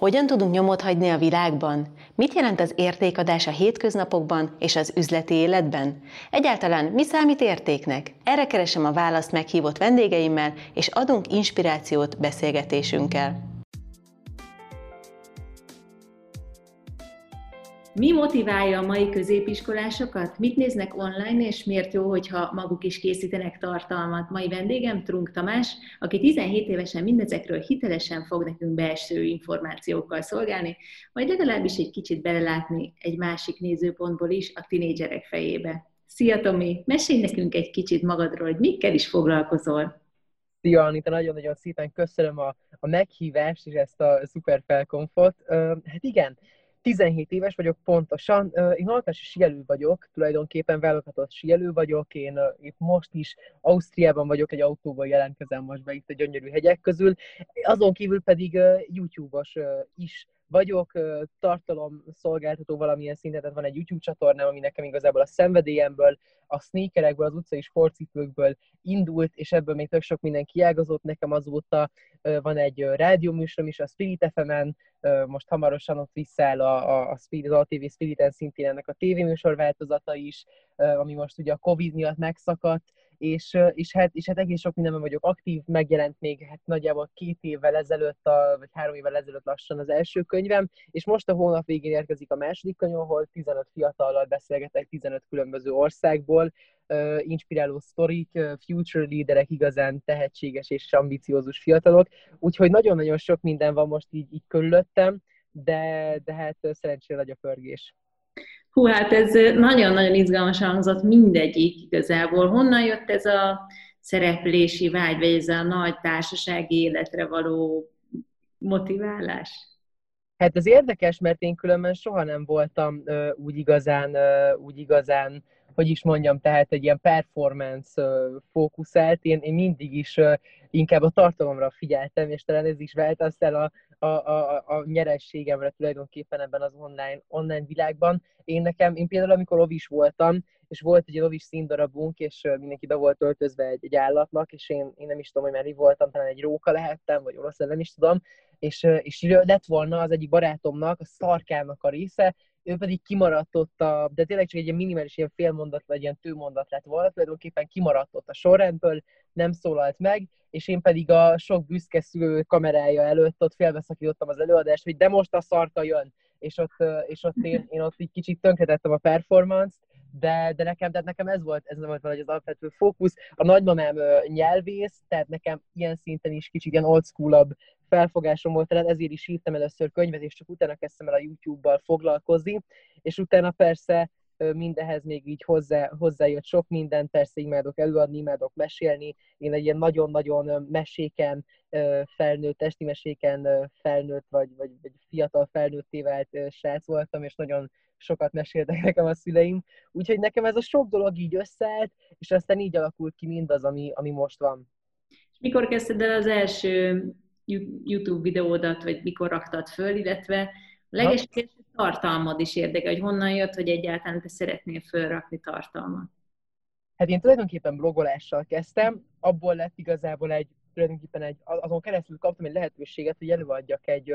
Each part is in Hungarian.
Hogyan tudunk nyomot hagyni a világban? Mit jelent az értékadás a hétköznapokban és az üzleti életben? Egyáltalán mi számít értéknek? Erre keresem a választ meghívott vendégeimmel, és adunk inspirációt beszélgetésünkkel. Mi motiválja a mai középiskolásokat? Mit néznek online, és miért jó, hogyha maguk is készítenek tartalmat? Mai vendégem Trunk Tamás, aki 17 évesen mindezekről hitelesen fog nekünk belső információkkal szolgálni, vagy legalábbis egy kicsit belelátni egy másik nézőpontból is a tinédzserek fejébe. Szia Tomi, mesélj nekünk egy kicsit magadról, hogy mikkel is foglalkozol. Szia Anita, nagyon-nagyon szépen köszönöm a, a meghívást és ezt a szuper felkonfot. Uh, hát igen, 17 éves vagyok pontosan. Én alkási sielő vagyok, tulajdonképpen válogatott sielő vagyok. Én itt most is Ausztriában vagyok, egy autóval jelentkezem most be itt a gyönyörű hegyek közül. Azon kívül pedig YouTube-os is vagyok, tartalom szolgáltató valamilyen szinten, tehát van egy YouTube csatornám, ami nekem igazából a szenvedélyemből, a sneakerekből, az utcai sportcipőkből indult, és ebből még tök sok minden kiágazott. Nekem azóta van egy rádióműsorom is, a Spirit FM-en, most hamarosan ott visszaáll a, a, Spirit, a TV Spiriten szintén ennek a tévéműsor változata is, ami most ugye a Covid miatt megszakadt, és, és, hát, és hát egész sok mindenben vagyok aktív, megjelent még hát nagyjából két évvel ezelőtt, a, vagy három évvel ezelőtt lassan az első könyvem, és most a hónap végén érkezik a második könyv, ahol 15 fiatallal beszélgetek 15 különböző országból, inspiráló sztorik, future leaderek, igazán tehetséges és ambiciózus fiatalok, úgyhogy nagyon-nagyon sok minden van most így, így körülöttem, de, de hát szerencsére nagy a pörgés. Hú, hát ez nagyon-nagyon izgalmas hangzott mindegyik igazából. Honnan jött ez a szereplési vágy, vagy ez a nagy társasági életre való motiválás? Hát ez érdekes, mert én különben soha nem voltam uh, úgy igazán, uh, úgy igazán, hogy is mondjam, tehát egy ilyen performance fókuszált. Én, én mindig is inkább a tartalomra figyeltem, és talán ez is vált aztán a, a, a, a nyerességemre tulajdonképpen ebben az online, online világban. Én nekem, én például amikor ovis voltam, és volt egy ovis színdarabunk, és mindenki be volt öltözve egy, egy állatnak, és én, én nem is tudom, hogy már mi voltam, talán egy róka lehettem, vagy orosz, nem is tudom, és, és lett volna az egyik barátomnak a szarkának a része, ő pedig kimaradt ott a, de tényleg csak egy ilyen minimális ilyen félmondat, vagy ilyen tőmondat lett volna, tulajdonképpen kimaradt ott a sorrendből, nem szólalt meg, és én pedig a sok büszke szülő kamerája előtt ott félbeszakítottam az előadást, hogy de most a szarka jön, és ott, és ott én, én ott egy kicsit tönkretettem a performance-t, de, de nekem, tehát nekem ez volt, ez volt valahogy az alapvető fókusz. A nagymamám nyelvész, tehát nekem ilyen szinten is kicsit ilyen old school felfogásom volt, tehát ezért is írtam először könyvet, és csak utána kezdtem el a YouTube-bal foglalkozni, és utána persze mindehez még így hozzá, hozzájött sok minden, persze imádok előadni, imádok mesélni. Én egy ilyen nagyon-nagyon meséken felnőtt, testi meséken felnőtt, vagy, vagy, vagy fiatal felnőtté vált srác voltam, és nagyon sokat meséltek nekem a szüleim. Úgyhogy nekem ez a sok dolog így összeállt, és aztán így alakult ki mindaz, ami, ami most van. És mikor kezdted el az első YouTube videódat, vagy mikor raktad föl, illetve a legeső tartalmad is érdekel, hogy honnan jött, hogy egyáltalán te szeretnél fölrakni tartalmat. Hát én tulajdonképpen blogolással kezdtem, abból lett igazából egy, tulajdonképpen egy, azon keresztül kaptam egy lehetőséget, hogy előadjak egy,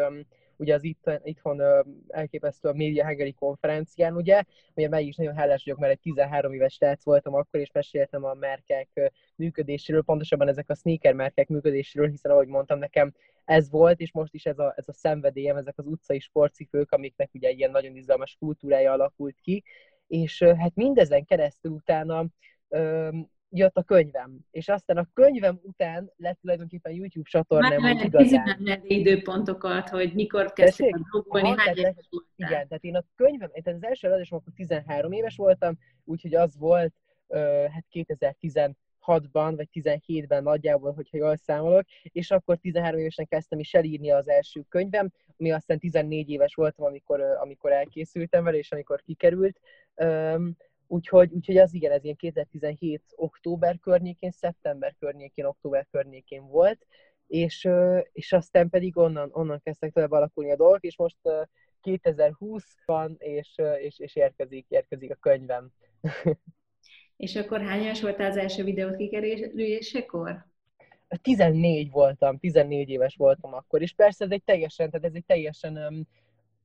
ugye az itt, itthon elképesztő a Media Hungary konferencián, ugye, ugye meg is nagyon hálás vagyok, mert egy 13 éves srác voltam akkor, és meséltem a merkek működéséről, pontosabban ezek a sneaker merkek működéséről, hiszen ahogy mondtam, nekem ez volt, és most is ez a, ez a szenvedélyem, ezek az utcai sportcipők, amiknek ugye ilyen nagyon izgalmas kultúrája alakult ki, és hát mindezen keresztül utána jött a könyvem. És aztán a könyvem után lett tulajdonképpen YouTube csatornám. Már igazán. időpontokat, hogy mikor kezdtél blogolni, hány éves Igen, tehát én a könyvem, tehát az első előadásom akkor 13 éves voltam, úgyhogy az volt hát 2016-ban, vagy 17-ben nagyjából, hogyha jól számolok, és akkor 13 évesen kezdtem is elírni az első könyvem, ami aztán 14 éves voltam, amikor, amikor elkészültem vele, és amikor kikerült. Úgyhogy, úgyhogy az igen, ez ilyen 2017 október környékén, szeptember környékén, október környékén volt, és, és aztán pedig onnan, onnan kezdtek tovább alakulni a dolgok, és most 2020 van, és, és, és érkezik, érkezik a könyvem. És akkor hány éves voltál az első videót kikerülésekor? 14 voltam, 14 éves voltam akkor, és persze ez egy teljesen, tehát ez egy teljesen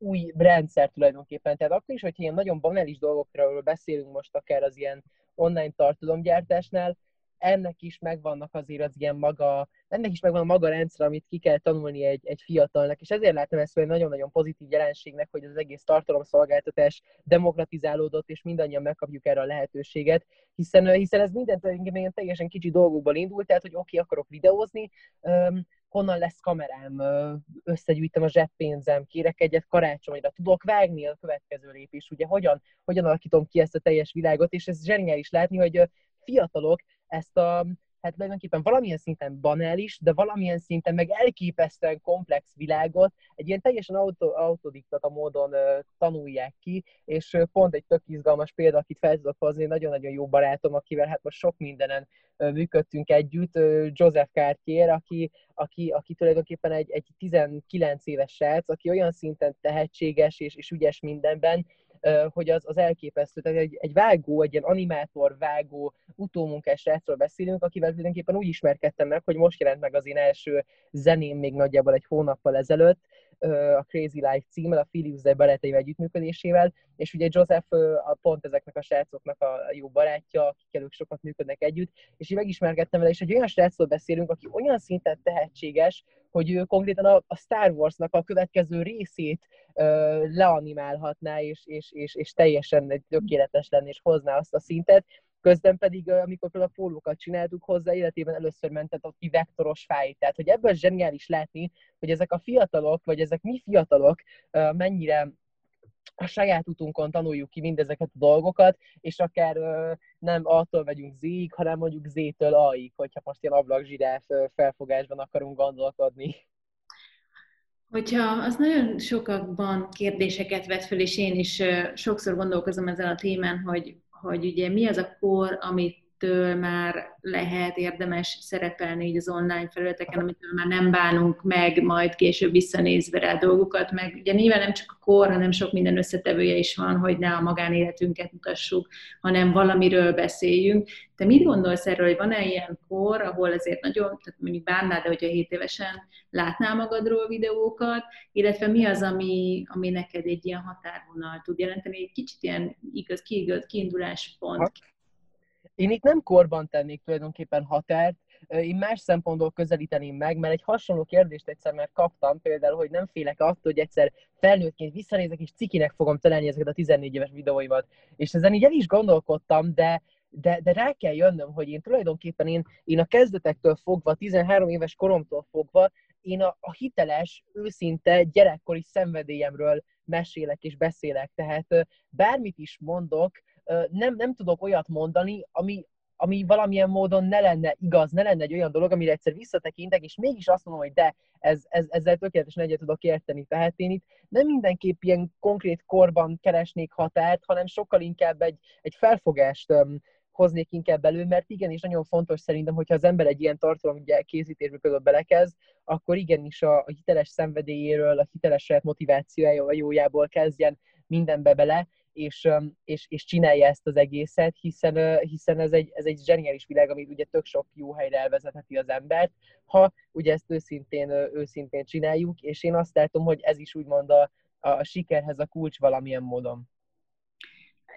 új rendszer tulajdonképpen. Tehát akkor is, hogyha ilyen nagyon banális dolgokról beszélünk most akár az ilyen online tartalomgyártásnál, ennek is megvannak azért az ilyen maga, ennek is megvan a maga rendszer, amit ki kell tanulni egy, egy fiatalnak, és ezért látom ezt egy nagyon-nagyon pozitív jelenségnek, hogy az egész tartalomszolgáltatás demokratizálódott, és mindannyian megkapjuk erre a lehetőséget, hiszen, hiszen ez minden teljesen kicsi dolgokból indult, tehát, hogy oké, okay, akarok videózni, honnan lesz kamerám, összegyűjtöm a zseppénzem, kérek egyet karácsonyra, tudok vágni a következő lépés, ugye? Hogyan, hogyan alakítom ki ezt a teljes világot, és ez zseniális látni, hogy fiatalok ezt a, hát tulajdonképpen valamilyen szinten banális, de valamilyen szinten meg elképesztően komplex világot egy ilyen teljesen auto, autodiktata módon uh, tanulják ki, és uh, pont egy tök izgalmas példa, akit fel tudok hozni, nagyon-nagyon jó barátom, akivel hát most sok mindenen uh, működtünk együtt, uh, Joseph Cartier, aki, aki, aki tulajdonképpen egy, egy 19 éves srác, aki olyan szinten tehetséges és, és ügyes mindenben, hogy az, az elképesztő. Tehát egy, egy vágó, egy ilyen animátor, vágó, utómunkás srácról beszélünk, akivel tulajdonképpen úgy ismerkedtem meg, hogy most jelent meg az én első zeném még nagyjából egy hónappal ezelőtt, a Crazy Life címmel, a Philips barátai együttműködésével, és ugye Joseph a pont ezeknek a srácoknak a jó barátja, akikkel ők sokat működnek együtt, és én megismerkedtem vele, és egy olyan srácról beszélünk, aki olyan szinten tehetséges, hogy ő konkrétan a, a Star Wars-nak a következő részét ö, leanimálhatná, és, és, és, és teljesen tökéletes lenne, és hozná azt a szintet, Közben pedig, amikor például a pólókat csináltuk hozzá, életében először mentett a vektoros fáj. Tehát, hogy ebből zseniális látni, hogy ezek a fiatalok, vagy ezek mi fiatalok mennyire a saját utunkon tanuljuk ki mindezeket a dolgokat, és akár nem attól megyünk Z-ig, hanem mondjuk Z-től A-ig, hogyha most ilyen ablakzsiráf felfogásban akarunk gondolkodni. Hogyha az nagyon sokakban kérdéseket vet föl, és én is sokszor gondolkozom ezen a témán, hogy hogy ugye mi az a kor, amitől már lehet érdemes szerepelni így az online felületeken, amitől már nem bánunk meg, majd később visszanézve rá dolgokat, meg ugye nyilván nem csak a kor, hanem sok minden összetevője is van, hogy ne a magánéletünket mutassuk, hanem valamiről beszéljünk. Te mit gondolsz erről, hogy van-e ilyen kor, ahol azért nagyon, tehát mondjuk bánnád, de hogyha 7 évesen látnál magadról videókat, illetve mi az, ami, ami neked egy ilyen határvonal tud jelenteni, egy kicsit ilyen igaz, kiigaz, kiinduláspont. Én itt nem korban tennék tulajdonképpen határt, én más szempontból közelíteném meg, mert egy hasonló kérdést egyszer már kaptam, például, hogy nem félek attól, hogy egyszer felnőttként visszanézek, és cikinek fogom találni ezeket a 14 éves videóimat. És ezen így el is gondolkodtam, de, de, de rá kell jönnöm, hogy én tulajdonképpen én, én a kezdetektől fogva, 13 éves koromtól fogva, én a, a hiteles, őszinte gyerekkori szenvedélyemről mesélek és beszélek. Tehát bármit is mondok, nem, nem tudok olyat mondani, ami, ami valamilyen módon ne lenne igaz, ne lenne egy olyan dolog, amire egyszer visszatekintek, és mégis azt mondom, hogy de, ez, ez, ezzel tökéletesen egyet tudok érteni. Tehát én itt nem mindenképp ilyen konkrét korban keresnék határt, hanem sokkal inkább egy, egy felfogást um, hoznék inkább elő, mert igenis nagyon fontos szerintem, hogyha az ember egy ilyen tartalom készítésbe például belekezd, akkor igenis a, a hiteles szenvedélyéről, a hiteles saját motivációjából kezdjen mindenbe bele, és, és, és csinálja ezt az egészet, hiszen, hiszen ez, egy, ez egy zseniális világ, ami ugye tök sok jó helyre elvezetheti az embert, ha ugye ezt őszintén, őszintén csináljuk, és én azt látom, hogy ez is úgymond a, a sikerhez a kulcs valamilyen módon.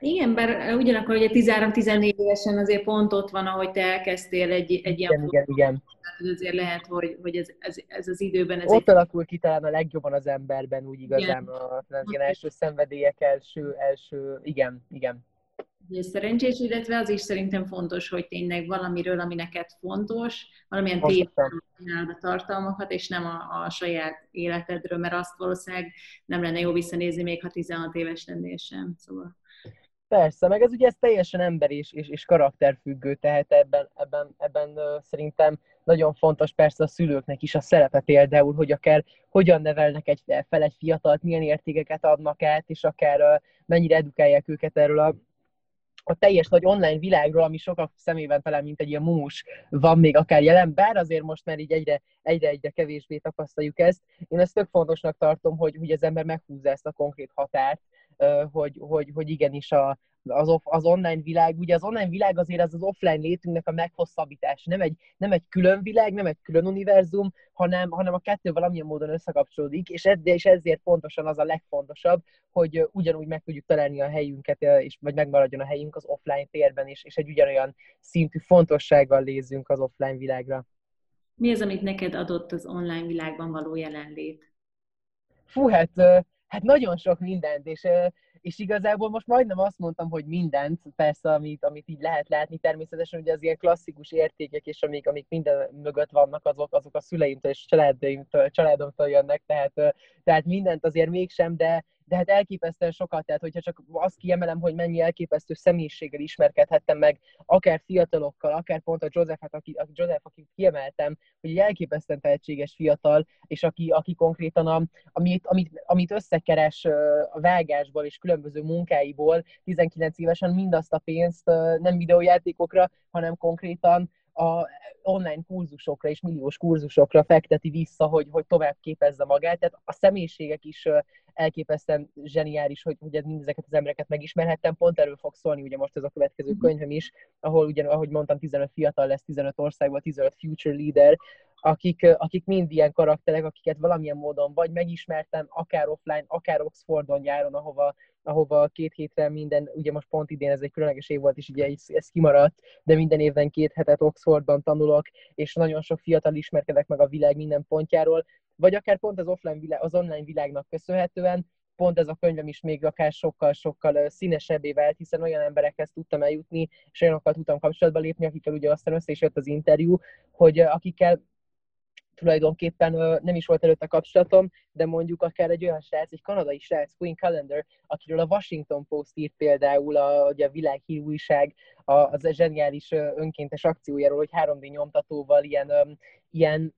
Igen, bár ugyanakkor ugye 13-14 évesen azért pont ott van, ahogy te elkezdtél egy, egy ilyen... Igen, igen, igen. Tehát azért lehet, hogy, hogy ez, ez, ez az időben... Ez ott egy... alakul ki talán a legjobban az emberben, úgy igazán igen. a, az ilyen első szenvedélyek, első, első... Igen, igen. Ez szerencsés, illetve az is szerintem fontos, hogy tényleg valamiről, ami neked fontos, valamilyen témában a tartalmakat, és nem a, a saját életedről, mert azt valószínűleg nem lenne jó visszanézni, még ha 16 éves lennél sem. Szóval. Persze, meg ez ugye ez teljesen ember és, és, és karakterfüggő, tehát ebben, ebben, ebben uh, szerintem nagyon fontos persze a szülőknek is a szerepe például, hogy akár hogyan nevelnek egy, fel egy fiatalt, milyen értékeket adnak át, és akár uh, mennyire edukálják őket erről a, a teljes nagy online világról, ami sokak szemében talán mint egy ilyen mumus van még akár jelen, bár azért most már így egyre, egyre, egyre kevésbé tapasztaljuk ezt. Én ezt tök fontosnak tartom, hogy, hogy az ember meghúzza ezt a konkrét határt, hogy, hogy, hogy igenis a, az, off, az online világ, ugye az online világ azért az az offline létünknek a meghosszabbítás, nem egy, nem egy külön világ, nem egy külön univerzum, hanem, hanem a kettő valamilyen módon összekapcsolódik, és, ez, és ezért pontosan az a legfontosabb, hogy ugyanúgy meg tudjuk találni a helyünket, és vagy megmaradjon a helyünk az offline térben is, és egy ugyanolyan szintű fontossággal lézzünk az offline világra. Mi az, amit neked adott az online világban való jelenlét? Fú, hát, hát nagyon sok mindent, és és igazából most majdnem azt mondtam, hogy mindent, persze, amit, amit így lehet látni, természetesen ugye az ilyen klasszikus értékek, és amik, amik minden mögött vannak, azok, azok a szüleimtől és családomtól, családomtól jönnek, tehát, tehát mindent azért mégsem, de, de hát elképesztően sokat, tehát hogyha csak azt kiemelem, hogy mennyi elképesztő személyiséggel ismerkedhettem meg, akár fiatalokkal, akár pont a Joseph-et, aki, a Joseph, akit kiemeltem, hogy egy elképesztően tehetséges fiatal, és aki, aki konkrétan a, amit, amit, amit összekeres a vágásból és különböző munkáiból 19 évesen mindazt a pénzt nem videójátékokra, hanem konkrétan a online kurzusokra és milliós kurzusokra fekteti vissza, hogy, hogy tovább képezze magát. Tehát a személyiségek is elképesztően zseniális, hogy, hogy mindezeket az embereket megismerhettem. Pont erről fog szólni ugye most ez a következő mhm. könyvem is, ahol ugyan, ahogy mondtam, 15 fiatal lesz, 15 országban, 15 future leader, akik, akik mind ilyen karakterek, akiket valamilyen módon vagy megismertem, akár offline, akár Oxfordon nyáron, ahova, ahova két hétre minden, ugye most pont idén ez egy különleges év volt, és ugye ez, ez kimaradt, de minden évben két hetet Oxfordban tanulok, és nagyon sok fiatal ismerkedek meg a világ minden pontjáról, vagy akár pont az offline világ, az online világnak köszönhetően, pont ez a könyvem is még akár sokkal-sokkal színesebbé vált, hiszen olyan emberekhez tudtam eljutni, és olyanokkal tudtam kapcsolatba lépni, akikkel ugye aztán össze is jött az interjú, hogy akikkel tulajdonképpen nem is volt előtte kapcsolatom, de mondjuk akár egy olyan srác, egy kanadai srác, Queen Calendar, akiről a Washington Post írt például, a, ugye a világhírű újság, az zseniális önkéntes akciójáról, hogy 3D nyomtatóval ilyen, ilyen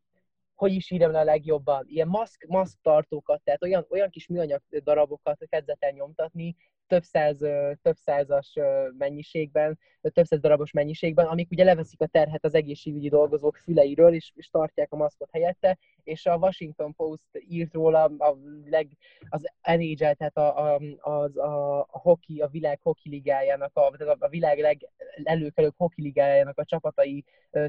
hogy is írjam le a legjobban, ilyen maszk, maszk tartókat, tehát olyan, olyan kis műanyag darabokat kezdett el nyomtatni, több, száz, több százas mennyiségben, több száz darabos mennyiségben, amik ugye leveszik a terhet az egészségügyi dolgozók füleiről, és, és tartják a maszkot helyette, és a Washington Post írt róla a leg, az NHL, tehát a, a, az, a, a hoki, a világ hoki ligájának, a, a, a világ legelőkelőbb hoki ligájának a csapatai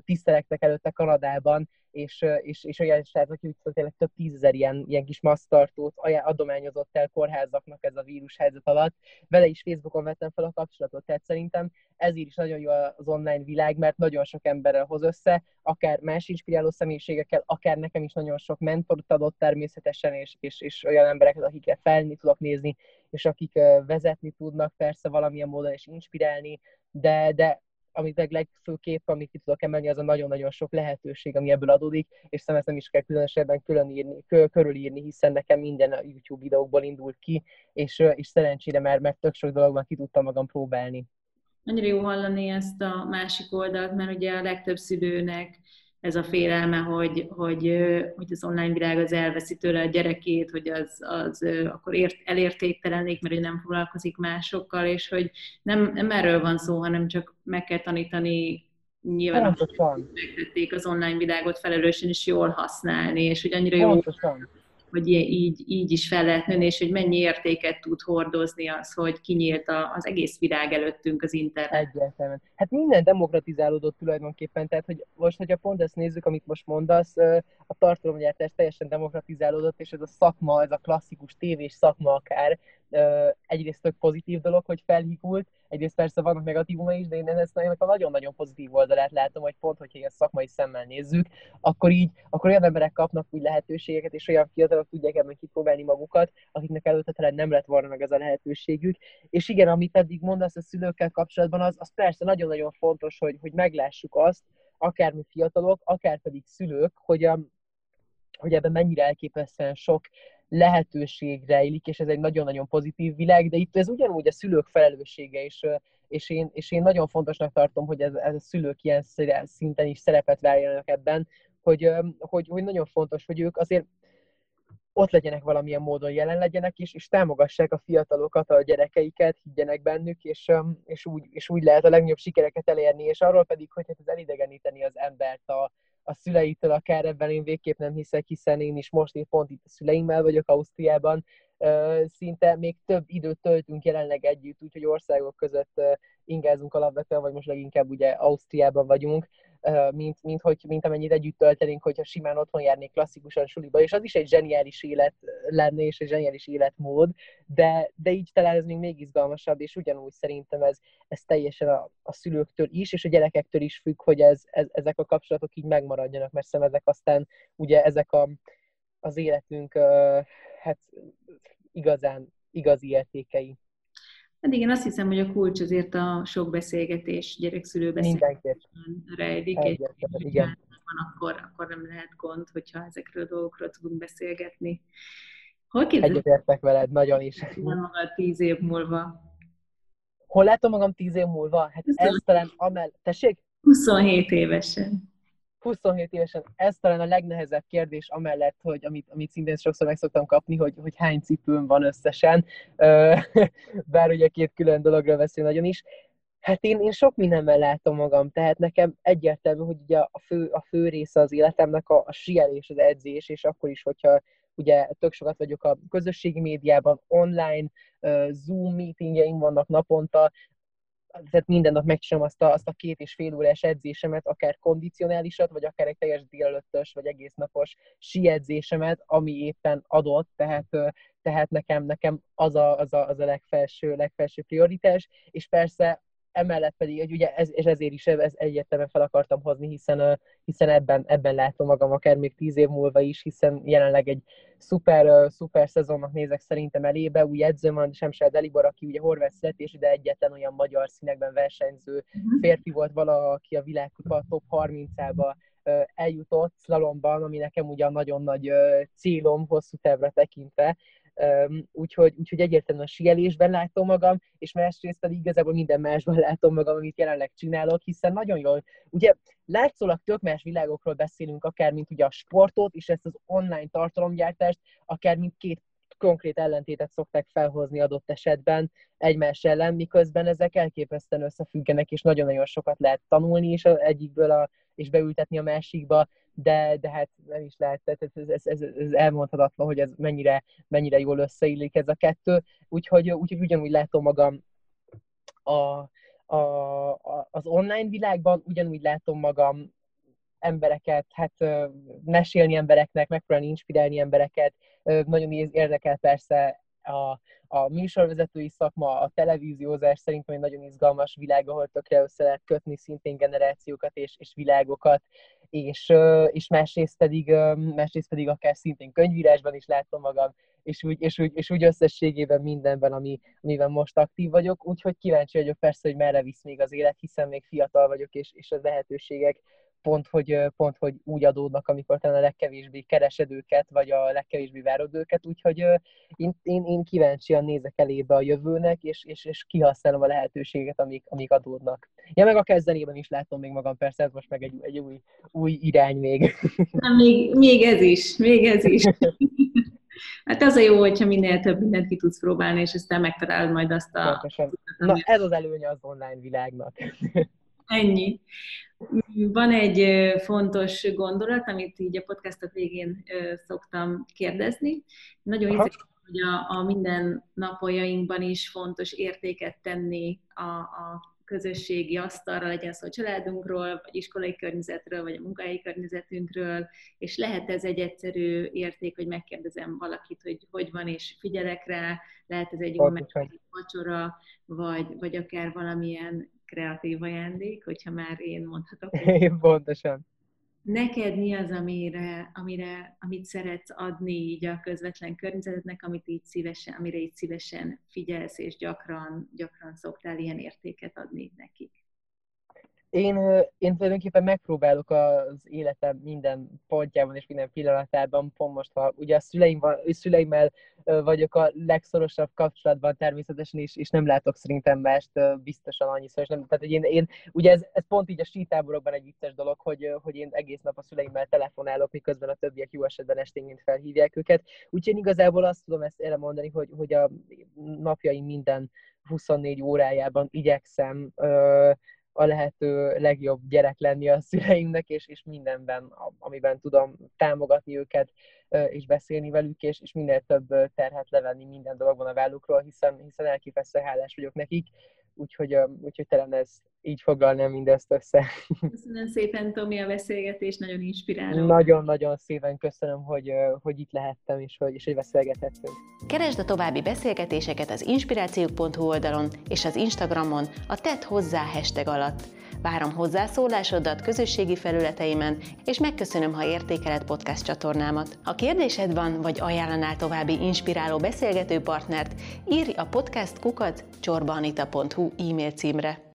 tisztelektek előtte Kanadában, és, és, és olyan srác, aki úgy tényleg több tízezer ilyen, ilyen kis masztartót adományozott el kórházaknak ez a vírus helyzet alatt. Vele is Facebookon vettem fel a kapcsolatot, tehát szerintem ezért is nagyon jó az online világ, mert nagyon sok emberrel hoz össze, akár más inspiráló személyiségekkel, akár nekem is nagyon sok mentorot adott természetesen, és, és, és olyan embereket, akikkel felni tudok nézni, és akik vezetni tudnak persze valamilyen módon, és inspirálni, de, de amit meg legfőképp, amit ki tudok emelni, az a nagyon-nagyon sok lehetőség, ami ebből adódik, és szerintem ezt nem is kell különösebben külön írni, körülírni, hiszen nekem minden a YouTube videókból indult ki, és, és szerencsére már, mert tök sok dologban ki tudtam magam próbálni. Annyira jó hallani ezt a másik oldalt, mert ugye a legtöbb szülőnek ez a félelme, hogy, hogy, hogy az online világ az elveszi tőle a gyerekét, hogy az, az akkor ért, elértéktelenik, mert ő nem foglalkozik másokkal, és hogy nem, nem erről van szó, hanem csak meg kell tanítani nyilván megtették az online világot felelősen is jól használni, és hogy annyira jó Pontosan hogy így, így is fel lehet nőni, és hogy mennyi értéket tud hordozni az, hogy kinyílt az egész világ előttünk az internet. Egyértelműen. Hát minden demokratizálódott tulajdonképpen, tehát hogy most, hogyha pont ezt nézzük, amit most mondasz, a tartalomgyártás teljesen demokratizálódott, és ez a szakma, ez a klasszikus tévés szakma akár, egyrészt tök pozitív dolog, hogy felhígult, egyrészt persze vannak negatívuma is, de én ezt a nagyon-nagyon pozitív oldalát látom, hogy pont, hogyha ilyen szakmai szemmel nézzük, akkor így, akkor olyan emberek kapnak úgy lehetőségeket, és olyan fiatalok tudják ebben kipróbálni magukat, akiknek előtte talán nem lett volna meg ez a lehetőségük. És igen, amit eddig mondasz a szülőkkel kapcsolatban, az, az persze nagyon-nagyon fontos, hogy, hogy meglássuk azt, akár mi fiatalok, akár pedig szülők, hogy, a, hogy ebben mennyire elképesztően sok lehetőség rejlik, és ez egy nagyon-nagyon pozitív világ, de itt ez ugyanúgy a szülők felelőssége, és, és, én, és én nagyon fontosnak tartom, hogy ez, ez a szülők ilyen szinten is szerepet váljanak ebben, hogy, hogy, hogy nagyon fontos, hogy ők azért ott legyenek valamilyen módon jelen legyenek, és, és támogassák a fiatalokat, a gyerekeiket, higgyenek bennük, és, és, úgy, és úgy lehet a legnagyobb sikereket elérni, és arról pedig, hogy hát ez elidegeníteni az embert a, a szüleitől, akár ebben én végképp nem hiszek, hiszen én is most én pont itt a szüleimmel vagyok Ausztriában, szinte még több időt töltünk jelenleg együtt, úgyhogy országok között ingázunk alapvetően, vagy most leginkább ugye Ausztriában vagyunk, mint, mint, hogy, mint amennyit együtt töltenénk, hogyha simán otthon járnék klasszikusan suliba, és az is egy zseniális élet lenne, és egy zseniális életmód, de, de így talán ez még, még izgalmasabb, és ugyanúgy szerintem ez, ez teljesen a, a szülőktől is, és a gyerekektől is függ, hogy ez, ez, ezek a kapcsolatok így megmaradjanak, mert szerintem ezek aztán ugye ezek a, az életünk hát igazán igazi értékei. Hát igen, azt hiszem, hogy a kulcs azért a sok beszélgetés, gyerekszülő beszélgetés rejlik. Igen. Van, akkor, akkor nem lehet gond, hogyha ezekről a dolgokról tudunk beszélgetni. Hol Egyetértek veled, nagyon is. magad tíz év múlva? Hol látom magam tíz év múlva? Hát ez talán amell... Tessék? 27 évesen. 27 évesen ez talán a legnehezebb kérdés, amellett, hogy amit, amit szintén sokszor meg szoktam kapni, hogy, hogy hány cipőm van összesen, bár ugye két külön dologra beszél nagyon is. Hát én, én sok mindenben látom magam, tehát nekem egyértelmű, hogy ugye a fő, a fő része az életemnek a, a sielés, az edzés, és akkor is, hogyha ugye tök sokat vagyok a közösségi médiában, online, Zoom meetingjeim vannak naponta, tehát minden nap megcsinálom azt a, azt a két és fél órás edzésemet, akár kondicionálisat, vagy akár egy teljes délelőttös, vagy egész napos edzésemet, ami éppen adott, tehát, tehát nekem, nekem az, a, az, a, az a legfelső, legfelső prioritás, és persze emellett pedig, hogy ugye ez, és ezért is ez egyértelműen fel akartam hozni, hiszen, hiszen ebben, ebben látom magam akár még tíz év múlva is, hiszen jelenleg egy szuper, szuper szezonnak nézek szerintem elébe, új edző van, Semsel Delibor, aki ugye horvát születés, de egyetlen olyan magyar színekben versenyző mhm. férfi volt vala, aki a világkupa top 30-ába eljutott slalomban, ami nekem ugyan nagyon nagy célom hosszú távra tekintve, úgyhogy, úgyhogy egyértelműen a sielésben látom magam, és másrészt pedig igazából minden másban látom magam, amit jelenleg csinálok, hiszen nagyon jól, ugye látszólag tök más világokról beszélünk, akár mint ugye a sportot, és ezt az online tartalomgyártást, akár mint két konkrét ellentétet szokták felhozni adott esetben egymás ellen, miközben ezek elképesztően összefüggenek, és nagyon-nagyon sokat lehet tanulni is egyikből, a, és beültetni a másikba, de, de hát nem is lehet, tehát ez, ez, ez, ez elmondhatatlan, hogy ez mennyire, mennyire jól összeillik ez a kettő, úgyhogy, úgyhogy ugyanúgy látom magam a, a, a, az online világban, ugyanúgy látom magam embereket, hát mesélni embereknek, megpróbálni inspirálni embereket. Nagyon érdekel persze a, a műsorvezetői szakma, a televíziózás szerintem egy nagyon izgalmas világ, ahol tökre össze lehet kötni szintén generációkat és, és világokat, és, és másrészt, pedig, másrészt pedig akár szintén könyvírásban is látom magam, és úgy, és úgy, és úgy összességében mindenben, ami, amiben most aktív vagyok, úgyhogy kíváncsi vagyok persze, hogy merre visz még az élet, hiszen még fiatal vagyok, és, és a lehetőségek pont hogy, pont, hogy úgy adódnak, amikor talán a legkevésbé keresed őket, vagy a legkevésbé várod őket, úgyhogy én, én, én kíváncsian nézek elébe a jövőnek, és, és, és kihasználom a lehetőséget, amik, amik adódnak. Ja, meg a kezdenében is látom még magam, persze ez most meg egy, egy új, új irány még. Na, még, még ez is, még ez is. Hát az a jó, hogyha minél több mindent ki tudsz próbálni, és aztán megtalálod majd azt a... Pontosan. Na, ez az előnye az online világnak. Ennyi. Van egy fontos gondolat, amit így a podcastok végén szoktam kérdezni. Nagyon hiszek, hogy a, a minden napojainkban is fontos értéket tenni a, a közösségi asztalra, legyen szó a családunkról, vagy iskolai környezetről, vagy a munkahelyi környezetünkről, és lehet ez egy egyszerű érték, hogy megkérdezem valakit, hogy hogy van, és figyelek rá, lehet ez egy jó vacsora, vagy, vagy akár valamilyen kreatív ajándék, hogyha már én mondhatok. Pontosan. Neked mi az, amire, amire, amit szeretsz adni így a közvetlen környezetnek, amit így szívesen, amire így szívesen figyelsz, és gyakran, gyakran szoktál ilyen értéket adni nekik? Én, én tulajdonképpen megpróbálok az életem minden pontjában és minden pillanatában, pont most, ha ugye a szüleim, szüleimmel vagyok a legszorosabb kapcsolatban természetesen, és, és nem látok szerintem mást biztosan annyiszor, és nem, tehát hogy én, én ugye ez, ez, pont így a sítáborokban egy vicces dolog, hogy, hogy én egész nap a szüleimmel telefonálok, miközben a többiek jó esetben esténként felhívják őket, úgyhogy igazából azt tudom ezt elmondani, hogy, hogy a napjaim minden 24 órájában igyekszem a lehető legjobb gyerek lenni a szüleimnek, és, és mindenben, amiben tudom támogatni őket, és beszélni velük, és, és minél több terhet levenni minden dologban a vállukról, hiszen, hiszen elképesztően hálás vagyok nekik, úgyhogy, úgyhogy talán ez így foglalnám mindezt össze. Köszönöm szépen, Tomi, a beszélgetés, nagyon inspiráló. Nagyon-nagyon szépen köszönöm, hogy, hogy itt lehettem, és hogy, és hogy beszélgethettünk. Keresd a további beszélgetéseket az inspirációk.hu oldalon és az Instagramon a Tett hozzá hashtag alatt. Várom hozzászólásodat közösségi felületeimen, és megköszönöm, ha értékeled podcast csatornámat. Ha kérdésed van, vagy ajánlanál további inspiráló beszélgető partnert, írj a podcast kukat csorbanita.hu e-mail címre.